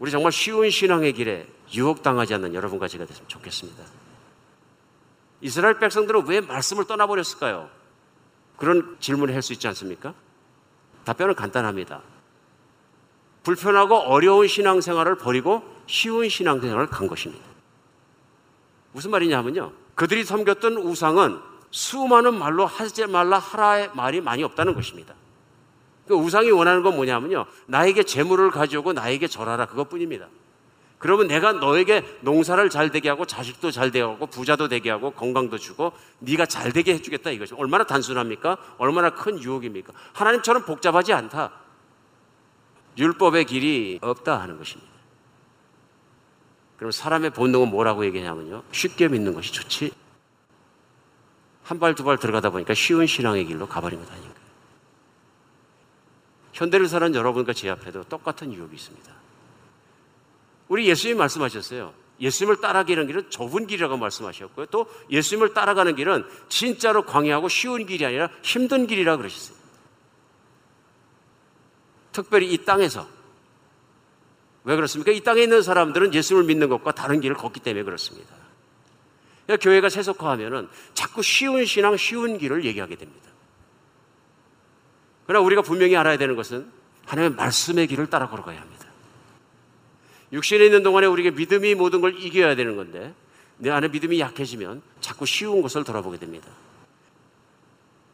우리 정말 쉬운 신앙의 길에 유혹당하지 않는 여러분과 제가 됐으면 좋겠습니다. 이스라엘 백성들은 왜 말씀을 떠나버렸을까요? 그런 질문을 할 수 있지 않습니까? 답변은 간단합니다. 불편하고 어려운 신앙생활을 버리고 쉬운 신앙생활을 간 것입니다. 무슨 말이냐면요. 그들이 섬겼던 우상은 수많은 말로 하지 말라 하라의 말이 많이 없다는 것입니다. 그 우상이 원하는 건 뭐냐면요. 나에게 재물을 가져오고 나에게 절하라 그것뿐입니다. 그러면 내가 너에게 농사를 잘 되게 하고 자식도 잘 되게 하고 부자도 되게 하고 건강도 주고 네가 잘 되게 해주겠다 이거죠. 얼마나 단순합니까? 얼마나 큰 유혹입니까? 하나님처럼 복잡하지 않다. 율법의 길이 없다 하는 것입니다. 그럼 사람의 본능은 뭐라고 얘기하냐면요. 쉽게 믿는 것이 좋지. 한 발 두 발 들어가다 보니까 쉬운 신앙의 길로 가버린 것 아닌가. 현대를 사는 여러분과 제 앞에도 똑같은 유혹이 있습니다. 우리 예수님 말씀하셨어요. 예수님을 따라가는 길은 좁은 길이라고 말씀하셨고요. 또 예수님을 따라가는 길은 진짜로 광야하고 쉬운 길이 아니라 힘든 길이라고 그러셨어요. 특별히 이 땅에서 왜 그렇습니까? 이 땅에 있는 사람들은 예수님을 믿는 것과 다른 길을 걷기 때문에 그렇습니다. 그러니까 교회가 세속화하면은 자꾸 쉬운 신앙, 쉬운 길을 얘기하게 됩니다. 그러나 우리가 분명히 알아야 되는 것은 하나님의 말씀의 길을 따라 걸어가야 합니다. 육신에 있는 동안에 우리에게 믿음이 모든 걸 이겨야 되는 건데 내 안에 믿음이 약해지면 자꾸 쉬운 것을 돌아보게 됩니다.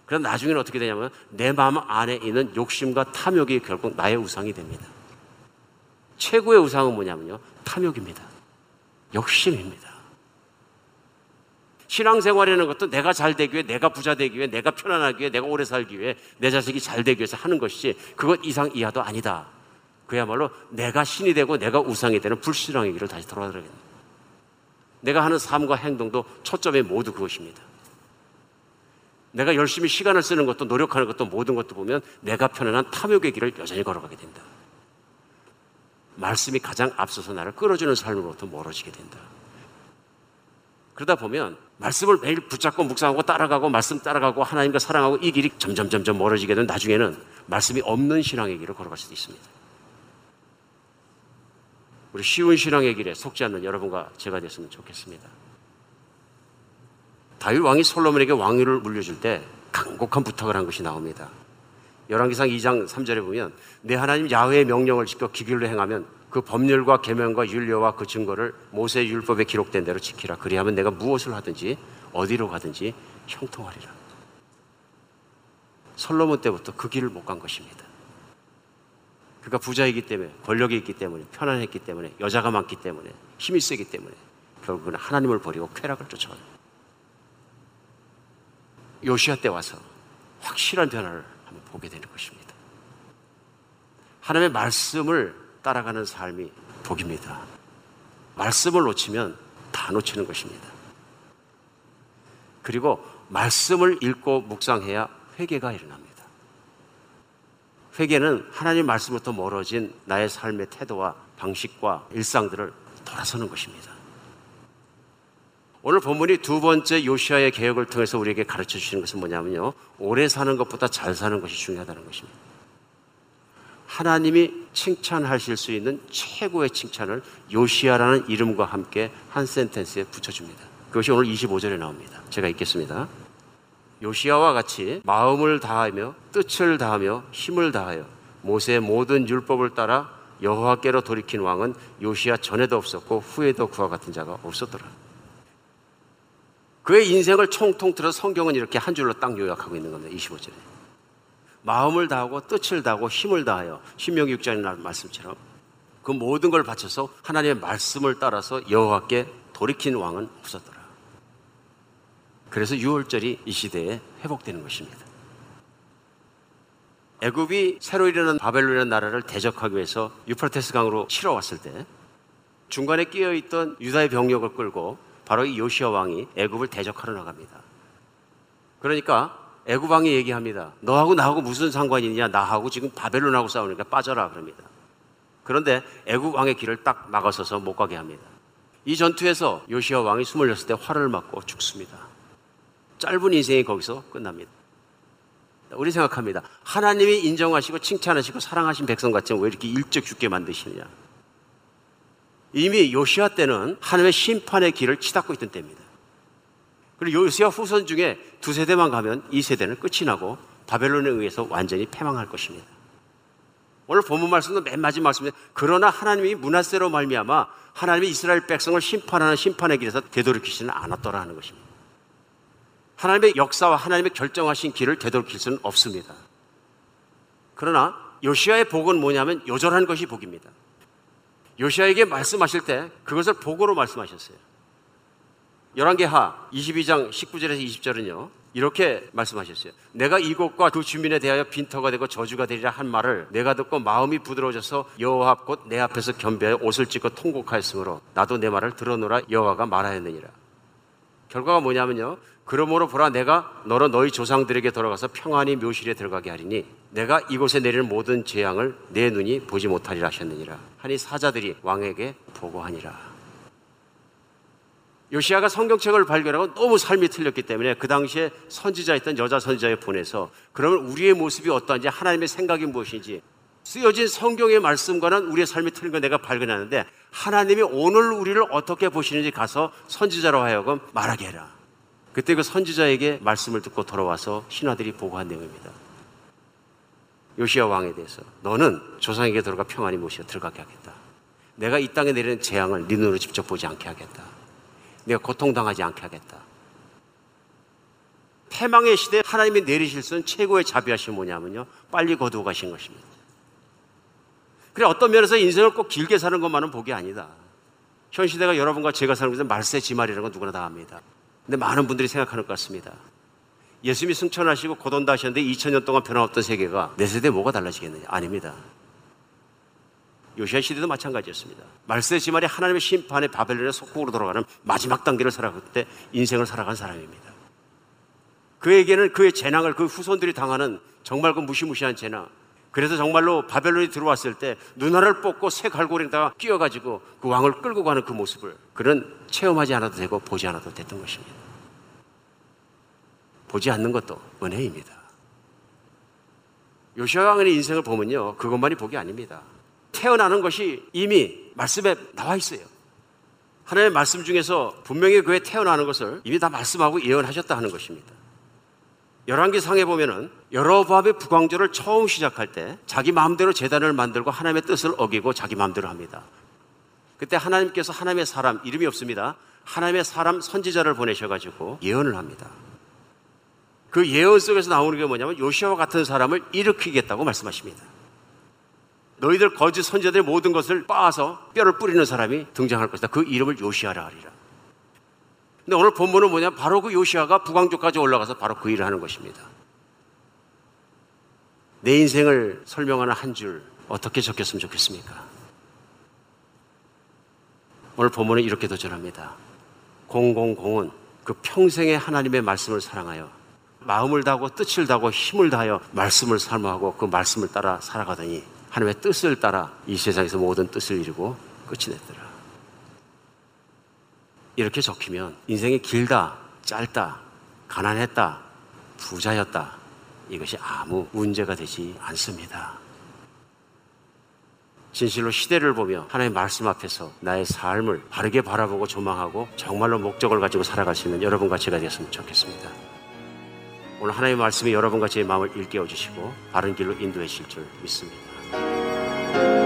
그럼 나중에는 어떻게 되냐면 내 마음 안에 있는 욕심과 탐욕이 결국 나의 우상이 됩니다. 최고의 우상은 뭐냐면요. 탐욕입니다. 욕심입니다. 신앙생활이라는 것도 내가 잘 되기 위해, 내가 부자 되기 위해, 내가 편안하기 위해, 내가 오래 살기 위해, 내 자식이 잘 되기 위해서 하는 것이지 그것 이상 이하도 아니다. 그야말로 내가 신이 되고 내가 우상이 되는 불신앙의 길을 다시 돌아가겠다. 내가 하는 삶과 행동도 초점이 모두 그것입니다. 내가 열심히 시간을 쓰는 것도 노력하는 것도 모든 것도 보면 내가 편안한 탐욕의 길을 여전히 걸어가게 된다. 말씀이 가장 앞서서 나를 끌어주는 삶으로부터 멀어지게 된다. 그러다 보면 말씀을 매일 붙잡고 묵상하고 따라가고 말씀 따라가고 하나님과 사랑하고 이 길이 점점 점점 멀어지게 되면 나중에는 말씀이 없는 신앙의 길을 걸어갈 수도 있습니다. 우리 쉬운 신앙의 길에 속지 않는 여러분과 제가 됐으면 좋겠습니다. 다윗 왕이 솔로몬에게 왕위를 물려줄 때 강곡한 부탁을 한 것이 나옵니다. 열왕기상 2장 3절에 보면 내 하나님 야훼의 명령을 지켜 기길로 행하면 그 법률과 계명과 윤례와 그 증거를 모세 율법에 기록된 대로 지키라. 그리하면 내가 무엇을 하든지 어디로 가든지 형통하리라. 솔로몬 때부터 그 길을 못 간 것입니다. 그가 부자이기 때문에 권력이 있기 때문에 편안했기 때문에 여자가 많기 때문에 힘이 세기 때문에 결국은 하나님을 버리고 쾌락을 쫓아가요. 요시아 때 와서 확실한 변화를 한번 보게 되는 것입니다. 하나님의 말씀을 따라가는 삶이 복입니다. 말씀을 놓치면 다 놓치는 것입니다. 그리고 말씀을 읽고 묵상해야 회개가 일어납니다. 회개는 하나님 말씀부터 멀어진 나의 삶의 태도와 방식과 일상들을 돌아서는 것입니다. 오늘 본문이 두 번째 요시아의 개혁을 통해서 우리에게 가르쳐 주시는 것은 뭐냐면요. 오래 사는 것보다 잘 사는 것이 중요하다는 것입니다. 하나님이 칭찬하실 수 있는 최고의 칭찬을 요시아라는 이름과 함께 한 센텐스에 붙여줍니다. 그것이 오늘 25절에 나옵니다. 제가 읽겠습니다. 요시아와 같이 마음을 다하며 뜻을 다하며 힘을 다하여 모세의 모든 율법을 따라 여호와께로 돌이킨 왕은 요시아 전에도 없었고 후에도 그와 같은 자가 없었더라. 그의 인생을 총통 틀어 성경은 이렇게 한 줄로 딱 요약하고 있는 겁니다. 25절에. 마음을 다하고 뜻을 다하고 힘을 다하여 신명기 6장의 말씀처럼 그 모든 걸 바쳐서 하나님의 말씀을 따라서 여호와께 돌이킨 왕은 없었더라. 그래서 6월절이 이 시대에 회복되는 것입니다. 애굽이 새로 일어난 바벨론이라는 나라를 대적하기 위해서 유프라테스 강으로 치러 왔을 때 중간에 끼어 있던 유다의 병력을 끌고 바로 이 요시아 왕이 애굽을 대적하러 나갑니다. 그러니까 애굽 왕이 얘기합니다. 너하고 나하고 무슨 상관이 있냐? 나하고 지금 바벨론하고 싸우니까 빠져라 그럽니다. 그런데 애굽 왕의 길을 딱 막아서서 못 가게 합니다. 이 전투에서 요시아 왕이 26대 활을 맞고 죽습니다. 짧은 인생이 거기서 끝납니다. 우리 생각합니다. 하나님이 인정하시고 칭찬하시고 사랑하신 백성 같지만 왜 이렇게 일찍 죽게 만드시느냐? 이미 요시아 때는 하나님의 심판의 길을 치닫고 있던 때입니다. 그리고 요시아 후손 중에 두 세대만 가면 이 세대는 끝이 나고 바벨론에 의해서 완전히 패망할 것입니다. 오늘 본문 말씀도 맨 마지막 말씀에 그러나 하나님이 문하세로 말미암아 하나님이 이스라엘 백성을 심판하는 심판의 길에서 되돌이키지는 않았더라 하는 것입니다. 하나님의 역사와 하나님의 결정하신 길을 되돌이킬 수는 없습니다. 그러나 요시아의 복은 뭐냐면 요절한 것이 복입니다. 요시아에게 말씀하실 때 그것을 복으로 말씀하셨어요. 열왕기하 22장 19절에서 20절은요. 이렇게 말씀하셨어요. 내가 이곳과 그 주민에 대하여 빈터가 되고 저주가 되리라 한 말을 내가 듣고 마음이 부드러워져서 여호와 곧 내 앞에서 겸비하여 옷을 찢고 통곡하였으므로 나도 내 말을 들어노라 여호와가 말하였느니라. 결과가 뭐냐면요. 그러므로 보라 내가 너로 너희 조상들에게 돌아가서 평안히 묘실에 들어가게 하리니 내가 이곳에 내리는 모든 재앙을 내 눈이 보지 못하리라 하셨느니라. 하니 사자들이 왕에게 보고하니라. 요시아가 성경책을 발견하고 너무 삶이 틀렸기 때문에 그 당시에 선지자였던 여자 선지자에 보내서 그러면 우리의 모습이 어떠한지 하나님의 생각이 무엇인지 쓰여진 성경의 말씀과는 우리의 삶이 틀린 걸 내가 발견하는데 하나님이 오늘 우리를 어떻게 보시는지 가서 선지자로 하여금 말하게 해라. 그때 그 선지자에게 말씀을 듣고 돌아와서 신하들이 보고한 내용입니다. 요시아 왕에 대해서 너는 조상에게 들어가 평안히 모시어 들어가게 하겠다. 내가 이 땅에 내리는 재앙을 네 눈으로 직접 보지 않게 하겠다. 내가 고통당하지 않게 하겠다. 패망의 시대에 하나님이 내리실 수는 최고의 자비하신 뭐냐면요. 빨리 거두어 가신 것입니다. 그래 어떤 면에서 인생을 꼭 길게 사는 것만은 복이 아니다. 현 시대가 여러분과 제가 사는 것은 말세 지말이라는 건 누구나 다 압니다. 근데 많은 분들이 생각하는 것 같습니다. 예수님이 승천하시고 고돈다 하셨는데 2000년 동안 변함없던 세계가 내 세대에 뭐가 달라지겠느냐? 아닙니다. 요시아 시대도 마찬가지였습니다. 말세 지말이 하나님의 심판의 바벨론의 속국으로 돌아가는 마지막 단계를 살아갈 때 인생을 살아간 사람입니다. 그에게는 그의 재앙을 그 후손들이 당하는 정말 그 무시무시한 재앙. 그래서 정말로 바벨론이 들어왔을 때 눈알을 뽑고 새 갈고리에다가 끼워가지고 그 왕을 끌고 가는 그 모습을 그는 체험하지 않아도 되고 보지 않아도 됐던 것입니다. 보지 않는 것도 은혜입니다. 요시아 왕의 인생을 보면요, 그것만이 복이 아닙니다. 태어나는 것이 이미 말씀에 나와 있어요. 하나님의 말씀 중에서 분명히 그의 태어나는 것을 이미 다 말씀하고 예언하셨다 하는 것입니다. 열왕기 상에 보면은 여러밤의 북왕조를 처음 시작할 때 자기 마음대로 재단을 만들고 하나님의 뜻을 어기고 자기 마음대로 합니다. 그때 하나님께서 하나님의 사람 이름이 없습니다. 하나님의 사람 선지자를 보내셔가지고 예언을 합니다. 그 예언 속에서 나오는 게 뭐냐면 요시아와 같은 사람을 일으키겠다고 말씀하십니다. 너희들 거짓 선지자들의 모든 것을 빻아서 뼈를 뿌리는 사람이 등장할 것이다. 그 이름을 요시아라 하리라. 근데 오늘 본문은 뭐냐? 바로 그 요시아가 북왕족까지 올라가서 바로 그 일을 하는 것입니다. 내 인생을 설명하는 한 줄 어떻게 적혔으면 좋겠습니까? 오늘 본문은 이렇게 도전합니다. 공공공은 그 평생의 하나님의 말씀을 사랑하여 마음을 다하고 뜻을 다하고 힘을 다하여 말씀을 사모하고 그 말씀을 따라 살아가더니 하나님의 뜻을 따라 이 세상에서 모든 뜻을 이루고 끝이 냈더라. 이렇게 적히면 인생이 길다, 짧다, 가난했다, 부자였다. 이것이 아무 문제가 되지 않습니다. 진실로 시대를 보며 하나님의 말씀 앞에서 나의 삶을 바르게 바라보고 조망하고 정말로 목적을 가지고 살아갈 수 있는 여러분과 제가 되었으면 좋겠습니다. 오늘 하나님의 말씀이 여러분과 제 마음을 일깨워 주시고 바른 길로 인도해 주실 줄 믿습니다.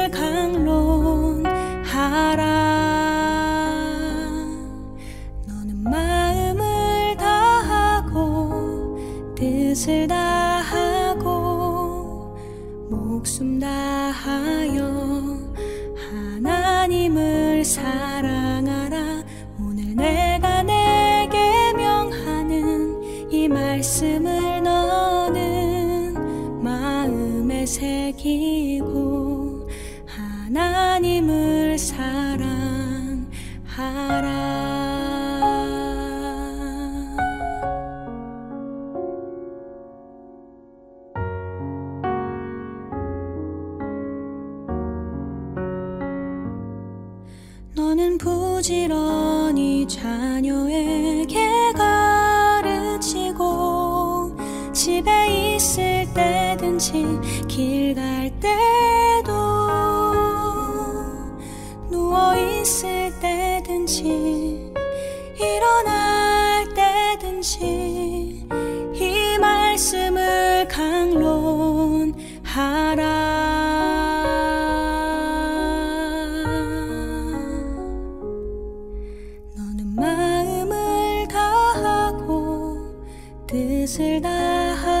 뜻을 다하고 목숨 다하여 하나님을 사랑. 뜻을 다하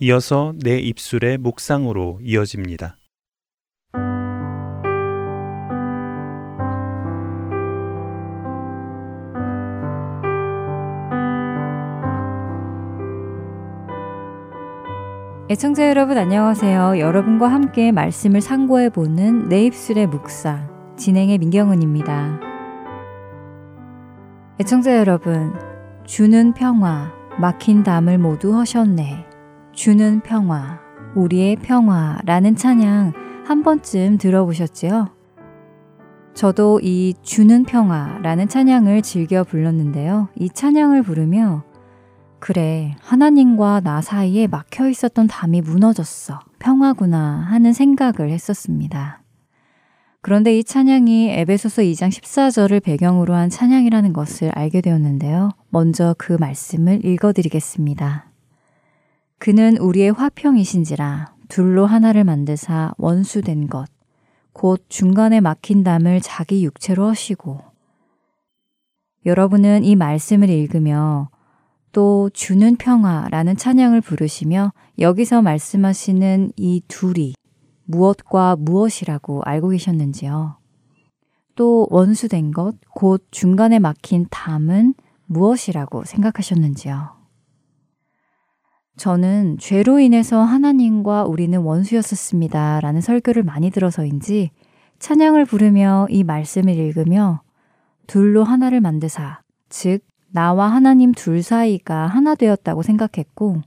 이어서 내 입술의 묵상으로 이어집니다.
애청자 여러분 안녕하세요. 여러분과 함께 말씀을 상고해 보는 내 입술의 묵상 진행의 민경은입니다. 애청자 여러분, 주는 평화, 막힌 담을 모두 허셨네. 주는 평화, 우리의 평화라는 찬양 한 번쯤 들어보셨지요? 저도 이 주는 평화라는 찬양을 즐겨 불렀는데요. 이 찬양을 부르며 그래, 하나님과 나 사이에 막혀 있었던 담이 무너졌어. 평화구나 하는 생각을 했었습니다. 그런데 이 찬양이 에베소서 2장 14절을 배경으로 한 찬양이라는 것을 알게 되었는데요. 먼저 그 말씀을 읽어드리겠습니다. 그는 우리의 화평이신지라 둘로 하나를 만드사 원수된 것, 곧 중간에 막힌 담을 자기 육체로 하시고 여러분은 이 말씀을 읽으며 또 주는 평화라는 찬양을 부르시며 여기서 말씀하시는 이 둘이 무엇과 무엇이라고 알고 계셨는지요? 또 원수된 것, 곧 중간에 막힌 담은 무엇이라고 생각하셨는지요? 저는 죄로 인해서 하나님과 우리는 원수였었습니다. 라는 설교를 많이 들어서인지 찬양을 부르며 이 말씀을 읽으며 둘로 하나를 만드사, 즉, 나와 하나님 둘 사이가 하나 되었다고 생각했고,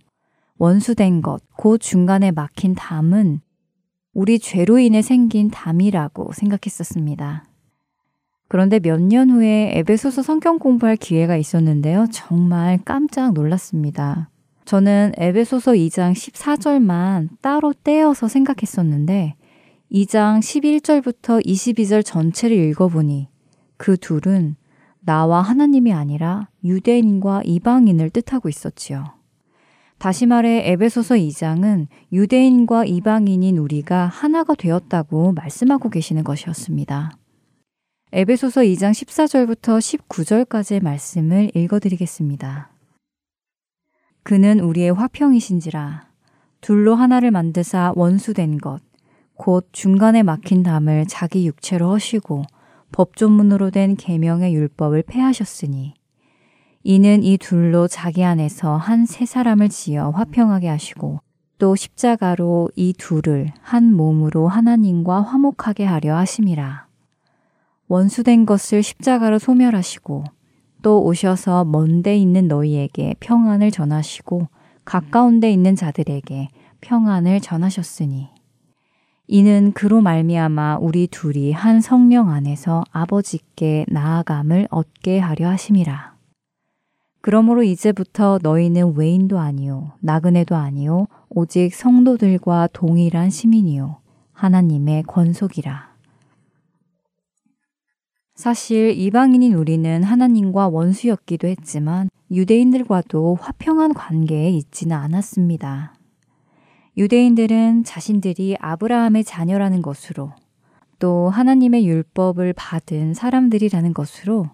원수된 것, 그 중간에 막힌 담은 우리 죄로 인해 생긴 담이라고 생각했었습니다. 그런데 몇 년 후에 에베소서 성경 공부할 기회가 있었는데요. 정말 깜짝 놀랐습니다. 저는 에베소서 2장 14절만 따로 떼어서 생각했었는데 2장 11절부터 22절 전체를 읽어보니 그 둘은 나와 하나님이 아니라 유대인과 이방인을 뜻하고 있었지요. 다시 말해 에베소서 2장은 유대인과 이방인인 우리가 하나가 되었다고 말씀하고 계시는 것이었습니다. 에베소서 2장 14절부터 19절까지의 말씀을 읽어드리겠습니다. 그는 우리의 화평이신지라 둘로 하나를 만드사 원수된 것, 곧 중간에 막힌 담을 자기 육체로 허시고 법조문으로 된 계명의 율법을 폐하셨으니 이는 이 둘로 자기 안에서 한 세 사람을 지어 화평하게 하시고 또 십자가로 이 둘을 한 몸으로 하나님과 화목하게 하려 하심이라. 원수된 것을 십자가로 소멸하시고 또 오셔서 먼데 있는 너희에게 평안을 전하시고 가까운 데 있는 자들에게 평안을 전하셨으니 이는 그로 말미암아 우리 둘이 한 성령 안에서 아버지께 나아감을 얻게 하려 하심이라. 그러므로 이제부터 너희는 외인도 아니요 나그네도 아니요 오직 성도들과 동일한 시민이요 하나님의 권속이라. 사실 이방인인 우리는 하나님과 원수였기도 했지만 유대인들과도 화평한 관계에 있지는 않았습니다. 유대인들은 자신들이 아브라함의 자녀라는 것으로 또 하나님의 율법을 받은 사람들이라는 것으로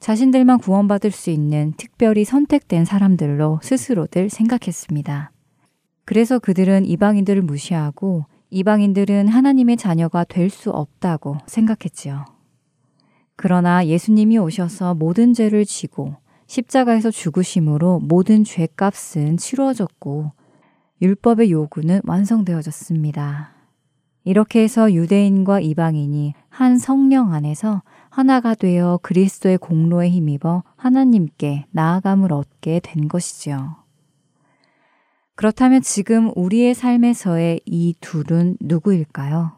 자신들만 구원받을 수 있는 특별히 선택된 사람들로 스스로들 생각했습니다. 그래서 그들은 이방인들을 무시하고 이방인들은 하나님의 자녀가 될 수 없다고 생각했지요. 그러나 예수님이 오셔서 모든 죄를 지고 십자가에서 죽으심으로 모든 죄값은 치루어졌고 율법의 요구는 완성되어졌습니다. 이렇게 해서 유대인과 이방인이 한 성령 안에서 하나가 되어 그리스도의 공로에 힘입어 하나님께 나아감을 얻게 된 것이지요. 그렇다면 지금 우리의 삶에서의 이 둘은 누구일까요?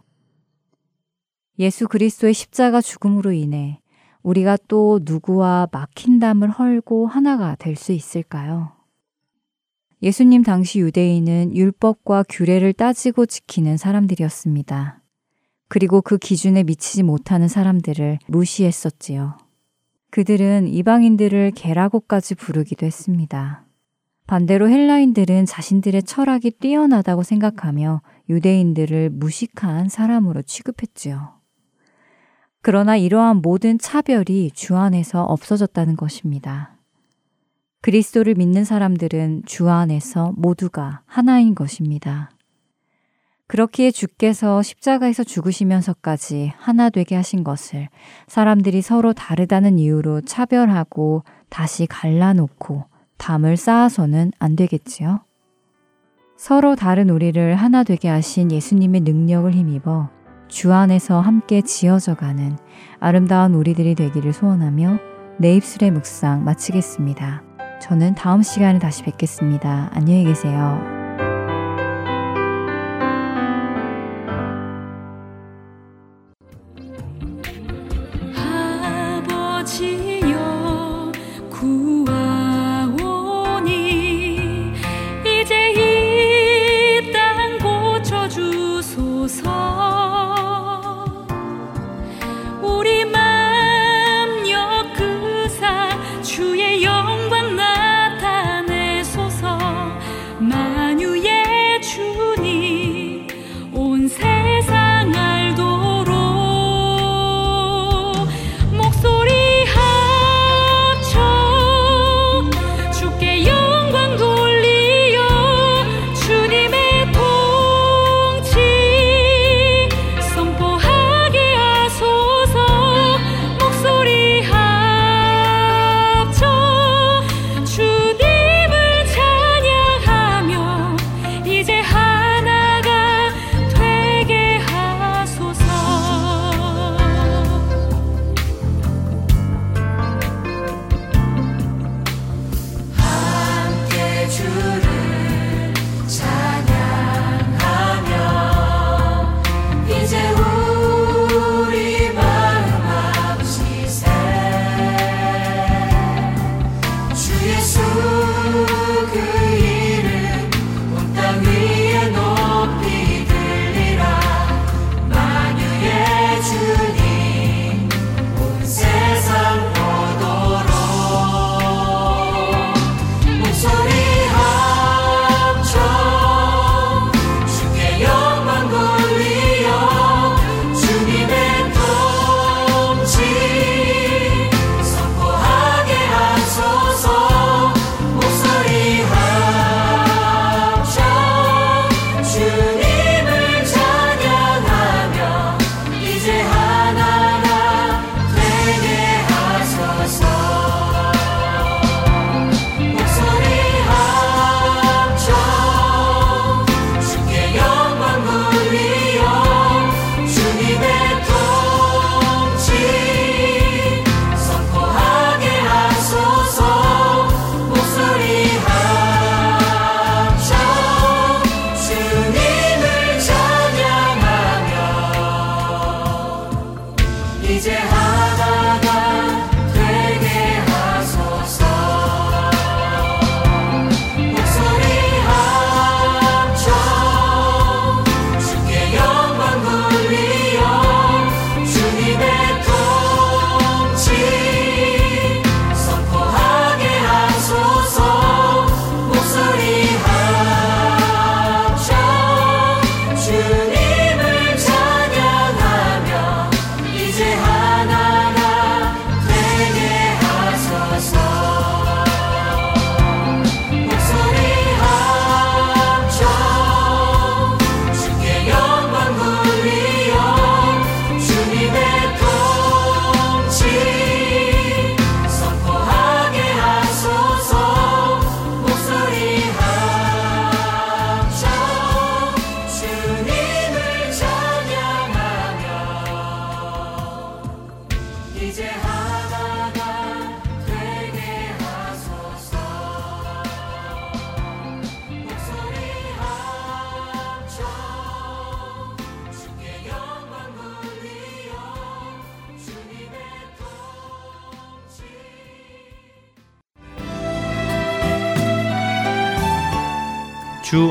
예수 그리스도의 십자가 죽음으로 인해 우리가 또 누구와 막힌 담을 헐고 하나가 될 수 있을까요? 예수님 당시 유대인은 율법과 규례를 따지고 지키는 사람들이었습니다. 그리고 그 기준에 미치지 못하는 사람들을 무시했었지요. 그들은 이방인들을 개라고까지 부르기도 했습니다. 반대로 헬라인들은 자신들의 철학이 뛰어나다고 생각하며 유대인들을 무식한 사람으로 취급했지요. 그러나 이러한 모든 차별이 주 안에서 없어졌다는 것입니다.
그리스도를 믿는 사람들은 주 안에서 모두가 하나인 것입니다. 그렇기에 주께서 십자가에서 죽으시면서까지 하나 되게 하신 것을 사람들이 서로 다르다는 이유로 차별하고 다시 갈라놓고 담을 쌓아서는 안 되겠지요. 서로 다른 우리를 하나 되게 하신 예수님의 능력을 힘입어 주 안에서 함께 지어져 가는 아름다운 우리들이 되기를 소원하며 내 입술의 묵상 마치겠습니다. 저는 다음 시간에 다시 뵙겠습니다. 안녕히 계세요.